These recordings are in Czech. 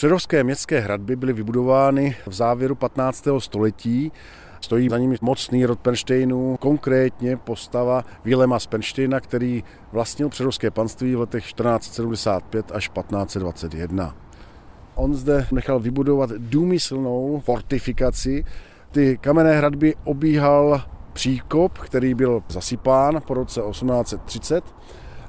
Přerovské městské hradby byly vybudovány v závěru 15. století Stojí za nimi mocný rod Penštejnů, konkrétně postava Vilema z Penštejna, který vlastnil přerovské panství v letech 1475 až 1521. On zde nechal vybudovat důmyslnou fortifikaci. Ty kamenné hradby obíhal příkop, který byl zasypán po roce 1830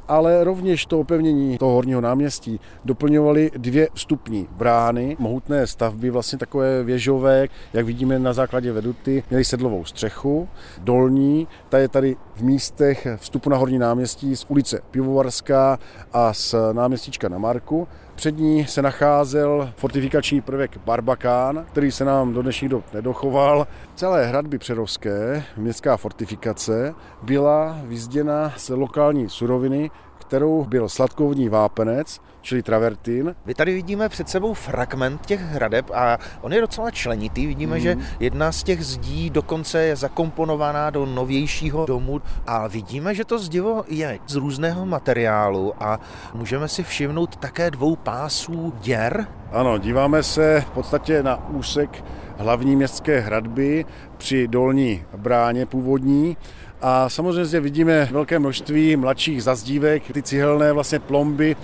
ale rovněž to opevnění toho horního náměstí doplňovaly dvě vstupní brány, mohutné stavby, vlastně takové věžové, jak vidíme na základě veduty, měly sedlovou střechu, dolní, ta je tady v místech vstupu na horní náměstí z ulice Pivovarská a z náměstíčka na Marku. Před ní se nacházel fortifikační prvek Barbakán, který se nám do dnešních dob nedochoval. Celé hradby Přerovské, městská fortifikace, byla vyzděna z lokální suroviny, kterou byl sladkovní vápenec, čili travertin. Vy tady vidíme před sebou fragment těch hradeb a on je docela členitý. Vidíme, mm. že jedna z těch zdí dokonce je zakomponovaná do novějšího domu a vidíme, že to zdivo je z různého materiálu a můžeme si všimnout také dvou pásů děr. Ano, díváme se v podstatě na úsek hlavní městské hradby při dolní bráně původní a samozřejmě zde vidíme velké množství mladších zazdívek, ty cihelné vlastně plomby,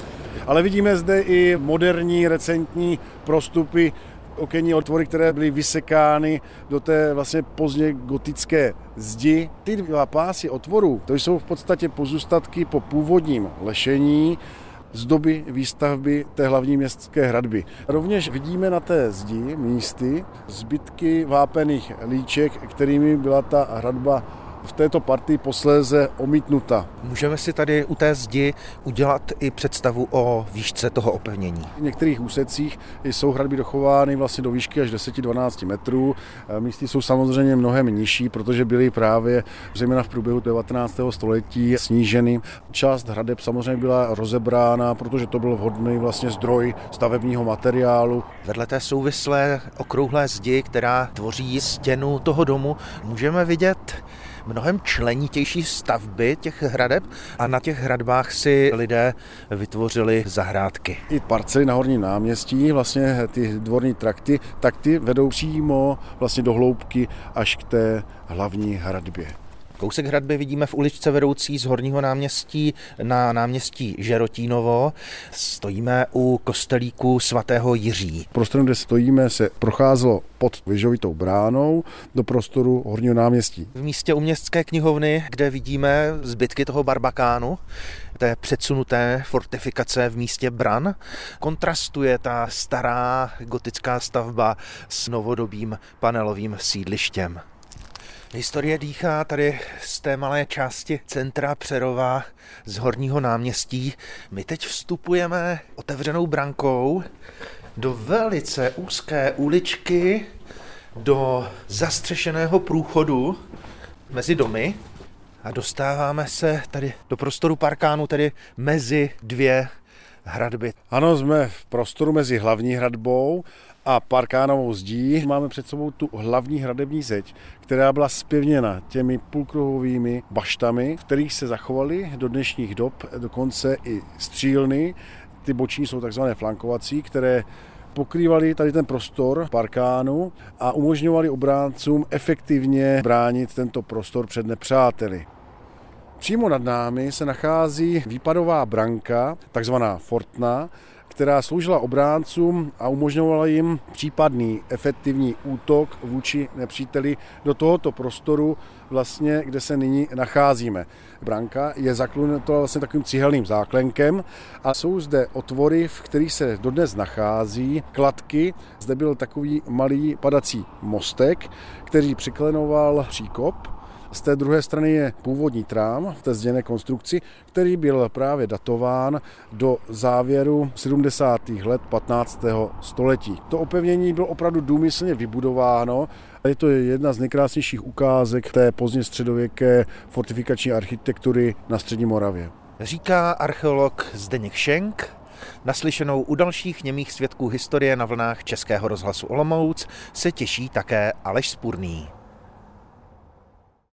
ale vidíme zde i moderní, recentní prostupy, okenní otvory, které byly vysekány do té vlastně pozdně gotické zdi. Ty dva pásy otvorů, to jsou v podstatě pozůstatky po původním lešení, z doby výstavby té hlavní městské hradby. Rovněž vidíme na té zdi místy zbytky vápených líček, kterými byla ta hradba v této partii posléze omítnuta. Můžeme si tady u té zdi udělat i představu o výšce toho opevnění. V některých úsecích jsou hradby dochovány vlastně do výšky až 10-12 metrů. Místy jsou samozřejmě mnohem nižší, protože byly právě zejména v průběhu 19. století sníženy. Část hradeb samozřejmě byla rozebrána, protože to byl vhodný vlastně zdroj stavebního materiálu. Vedle té souvislé okrouhlé zdi, která tvoří stěnu toho domu, můžeme vidět mnohem členitější stavby těch hradeb a na těch hradbách si lidé vytvořili zahrádky. I parcely na horním náměstí, vlastně ty dvorní trakty, tak ty vedou přímo vlastně do hloubky až k té hlavní hradbě. Kousek hradby vidíme v uličce vedoucí z Horního náměstí na náměstí Žerotínovo. Stojíme u kostelíku svatého Jiří. Prostor, kde stojíme, se procházelo pod Vyžovitou bránou do prostoru Horního náměstí. V místě u městské knihovny, kde vidíme zbytky toho barbakánu, té předsunuté fortifikace v místě Bran. Kontrastuje ta stará gotická stavba s novodobým panelovým sídlištěm. Historie dýchá tady z té malé části centra Přerova z Horního náměstí. My teď vstupujeme otevřenou brankou do velice úzké uličky, do zastřešeného průchodu mezi domy a dostáváme se tady do prostoru parkánu, tedy mezi dvě hradby. Ano, jsme v prostoru mezi hlavní hradbou a parkánovou zdí. Máme před sebou tu hlavní hradební zeď, která byla zpěvněna těmi půlkruhovými baštami, v kterých se zachovaly do dnešních dob dokonce i střílny. Ty boční jsou takzvané flankovací, které pokrývali tady ten prostor parkánu a umožňovali obráncům efektivně bránit tento prostor před nepřáteli. Přímo nad námi se nachází výpadová branka, takzvaná Fortna, která sloužila obráncům a umožňovala jim případný efektivní útok vůči nepříteli do tohoto prostoru, vlastně, kde se nyní nacházíme. Branka je zaklenuta vlastně takovým cihelným záklenkem a jsou zde otvory, v kterých se dodnes nachází kladky. Zde byl takový malý padací mostek, který přiklenoval příkop z té druhé strany je původní trám v té zděné konstrukci, který byl právě datován do závěru 70. let 15. století. To opevnění bylo opravdu důmyslně vybudováno je to jedna z nejkrásnějších ukázek té pozdně středověké fortifikační architektury na Střední Moravě. Říká archeolog Zdeněk Šenk, Naslyšenou u dalších němých svědků historie na vlnách Českého rozhlasu Olomouc se těší také Aleš Spurný.